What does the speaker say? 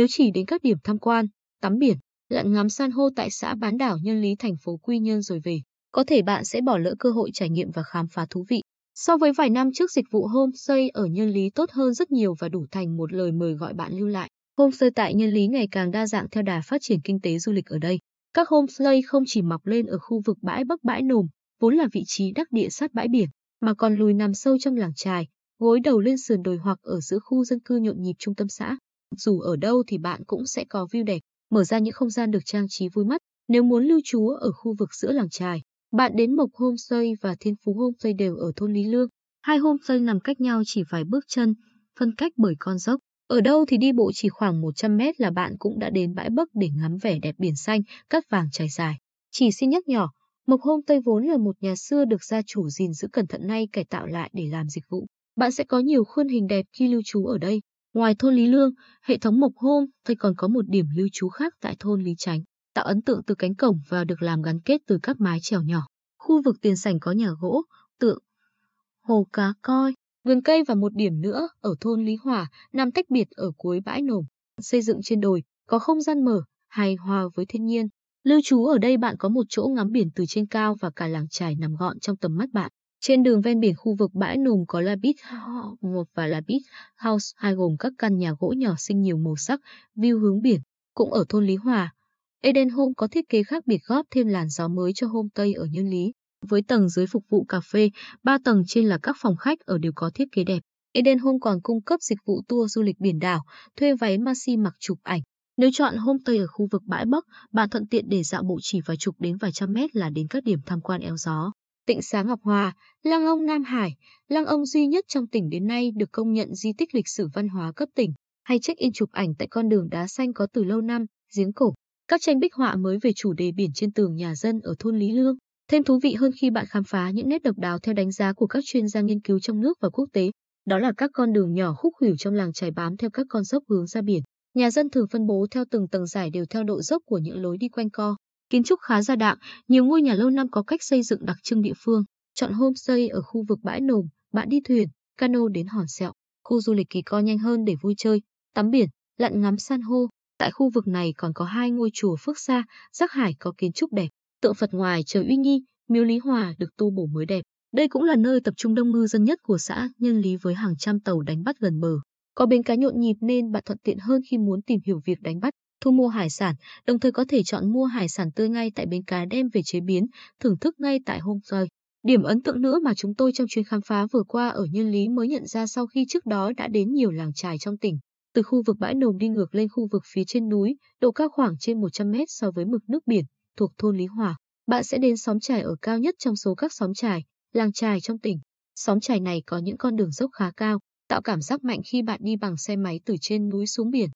Nếu chỉ đến các điểm tham quan, tắm biển, lặn ngắm san hô tại xã bán đảo Nhân Lý thành phố Quy Nhơn rồi về, có thể bạn sẽ bỏ lỡ cơ hội trải nghiệm và khám phá thú vị. So với vài năm trước dịch vụ homestay ở Nhân Lý tốt hơn rất nhiều và đủ thành một lời mời gọi bạn lưu lại. Homestay tại Nhân Lý ngày càng đa dạng theo đà phát triển kinh tế du lịch ở đây. Các homestay không chỉ mọc lên ở khu vực bãi Bắc bãi Nồm, vốn là vị trí đắc địa sát bãi biển, mà còn lùi nằm sâu trong làng trài, gối đầu lên sườn đồi hoặc ở giữa khu dân cư nhộn nhịp trung tâm xã. Dù ở đâu thì bạn cũng sẽ có view đẹp, mở ra những không gian được trang trí vui mắt. Nếu muốn lưu trú ở khu vực giữa làng trài, bạn đến Mộc Homestay và Thiên Phú Homestay đều ở thôn Lý Lương. Hai homestay nằm cách nhau chỉ vài bước chân, phân cách bởi con dốc. Ở đâu thì đi bộ chỉ khoảng 100 mét là bạn cũng đã đến bãi Bắc để ngắm vẻ đẹp biển xanh, cát vàng trải dài. Chỉ xin nhắc nhỏ, Mộc Homestay vốn là một nhà xưa được gia chủ gìn giữ cẩn thận nay cải tạo lại để làm dịch vụ. Bạn sẽ có nhiều khuôn hình đẹp khi lưu trú ở đây. Ngoài thôn Lý Lương, hệ thống Mộc thì còn có một điểm lưu trú khác tại thôn Lý Chánh tạo ấn tượng từ cánh cổng và được làm gắn kết từ các mái chèo nhỏ. Khu vực tiền sảnh có nhà gỗ, tượng, hồ cá coi, vườn cây và một điểm nữa ở thôn Lý Hòa nằm tách biệt ở cuối bãi nồm, xây dựng trên đồi, có không gian mở, hài hòa với thiên nhiên. Lưu trú ở đây bạn có một chỗ ngắm biển từ trên cao và cả làng trài nằm gọn trong tầm mắt bạn. Trên đường ven biển khu vực bãi nồm có La Beach House 1 và La Beach House 2 gồm các căn nhà gỗ nhỏ xinh nhiều màu sắc, view hướng biển. Cũng ở thôn Lý Hòa, Eden Home có thiết kế khác biệt góp thêm làn gió mới cho homestay ở Nhân Lý. Với tầng dưới phục vụ cà phê, ba tầng trên là các phòng khách ở đều có thiết kế đẹp. Eden Home còn cung cấp dịch vụ tour du lịch biển đảo, thuê váy maxi mặc chụp ảnh. Nếu chọn homestay ở khu vực bãi Bắc, bạn thuận tiện để dạo bộ chỉ vài chục đến vài trăm mét là đến các điểm tham quan eo gió. Tịnh Xá Ngọc Hòa, Lăng Ông Nam Hải, Lăng Ông duy nhất trong tỉnh đến nay được công nhận di tích lịch sử văn hóa cấp tỉnh, hay check-in chụp ảnh tại con đường đá xanh có từ lâu năm, giếng cổ. Các tranh bích họa mới về chủ đề biển trên tường nhà dân ở thôn Lý Lương, thêm thú vị hơn khi bạn khám phá những nét độc đáo theo đánh giá của các chuyên gia nghiên cứu trong nước và quốc tế. Đó là các con đường nhỏ khúc khuỷu trong làng trải bám theo các con dốc hướng ra biển. Nhà dân thường phân bố theo từng tầng giải đều theo độ dốc của những lối đi quanh co. Kiến trúc khá đa dạng, nhiều ngôi nhà lâu năm có cách xây dựng đặc trưng địa phương. Chọn homestay ở khu vực bãi nồm, bạn đi thuyền, cano đến hòn sẹo. Khu du lịch kỳ co nhanh hơn để vui chơi, tắm biển, lặn ngắm san hô, Tại khu vực này còn có hai ngôi chùa Phước Sa, Giác Hải có kiến trúc đẹp, tượng Phật ngoài trời uy nghi, miếu Lý Hòa được tu bổ mới đẹp. Đây cũng là nơi tập trung đông ngư dân nhất của xã Nhân Lý với hàng trăm tàu đánh bắt gần bờ. Có bến cá nhộn nhịp nên bạn thuận tiện hơn khi muốn tìm hiểu việc đánh bắt, thu mua hải sản, đồng thời có thể chọn mua hải sản tươi ngay tại bến cá đem về chế biến, thưởng thức ngay tại hôm rơi. Điểm ấn tượng nữa mà chúng tôi trong chuyến khám phá vừa qua ở Nhân Lý mới nhận ra sau khi trước đó đã đến nhiều làng trài trong tỉnh. Từ khu vực bãi nồm đi ngược lên khu vực phía trên núi, độ cao khoảng trên 100 mét so với mực nước biển, thuộc thôn Lý Hòa. Bạn sẽ đến xóm trài ở cao nhất trong số các xóm trài, làng trài trong tỉnh. Xóm trài này có những con đường dốc khá cao, tạo cảm giác mạnh khi bạn đi bằng xe máy từ trên núi xuống biển.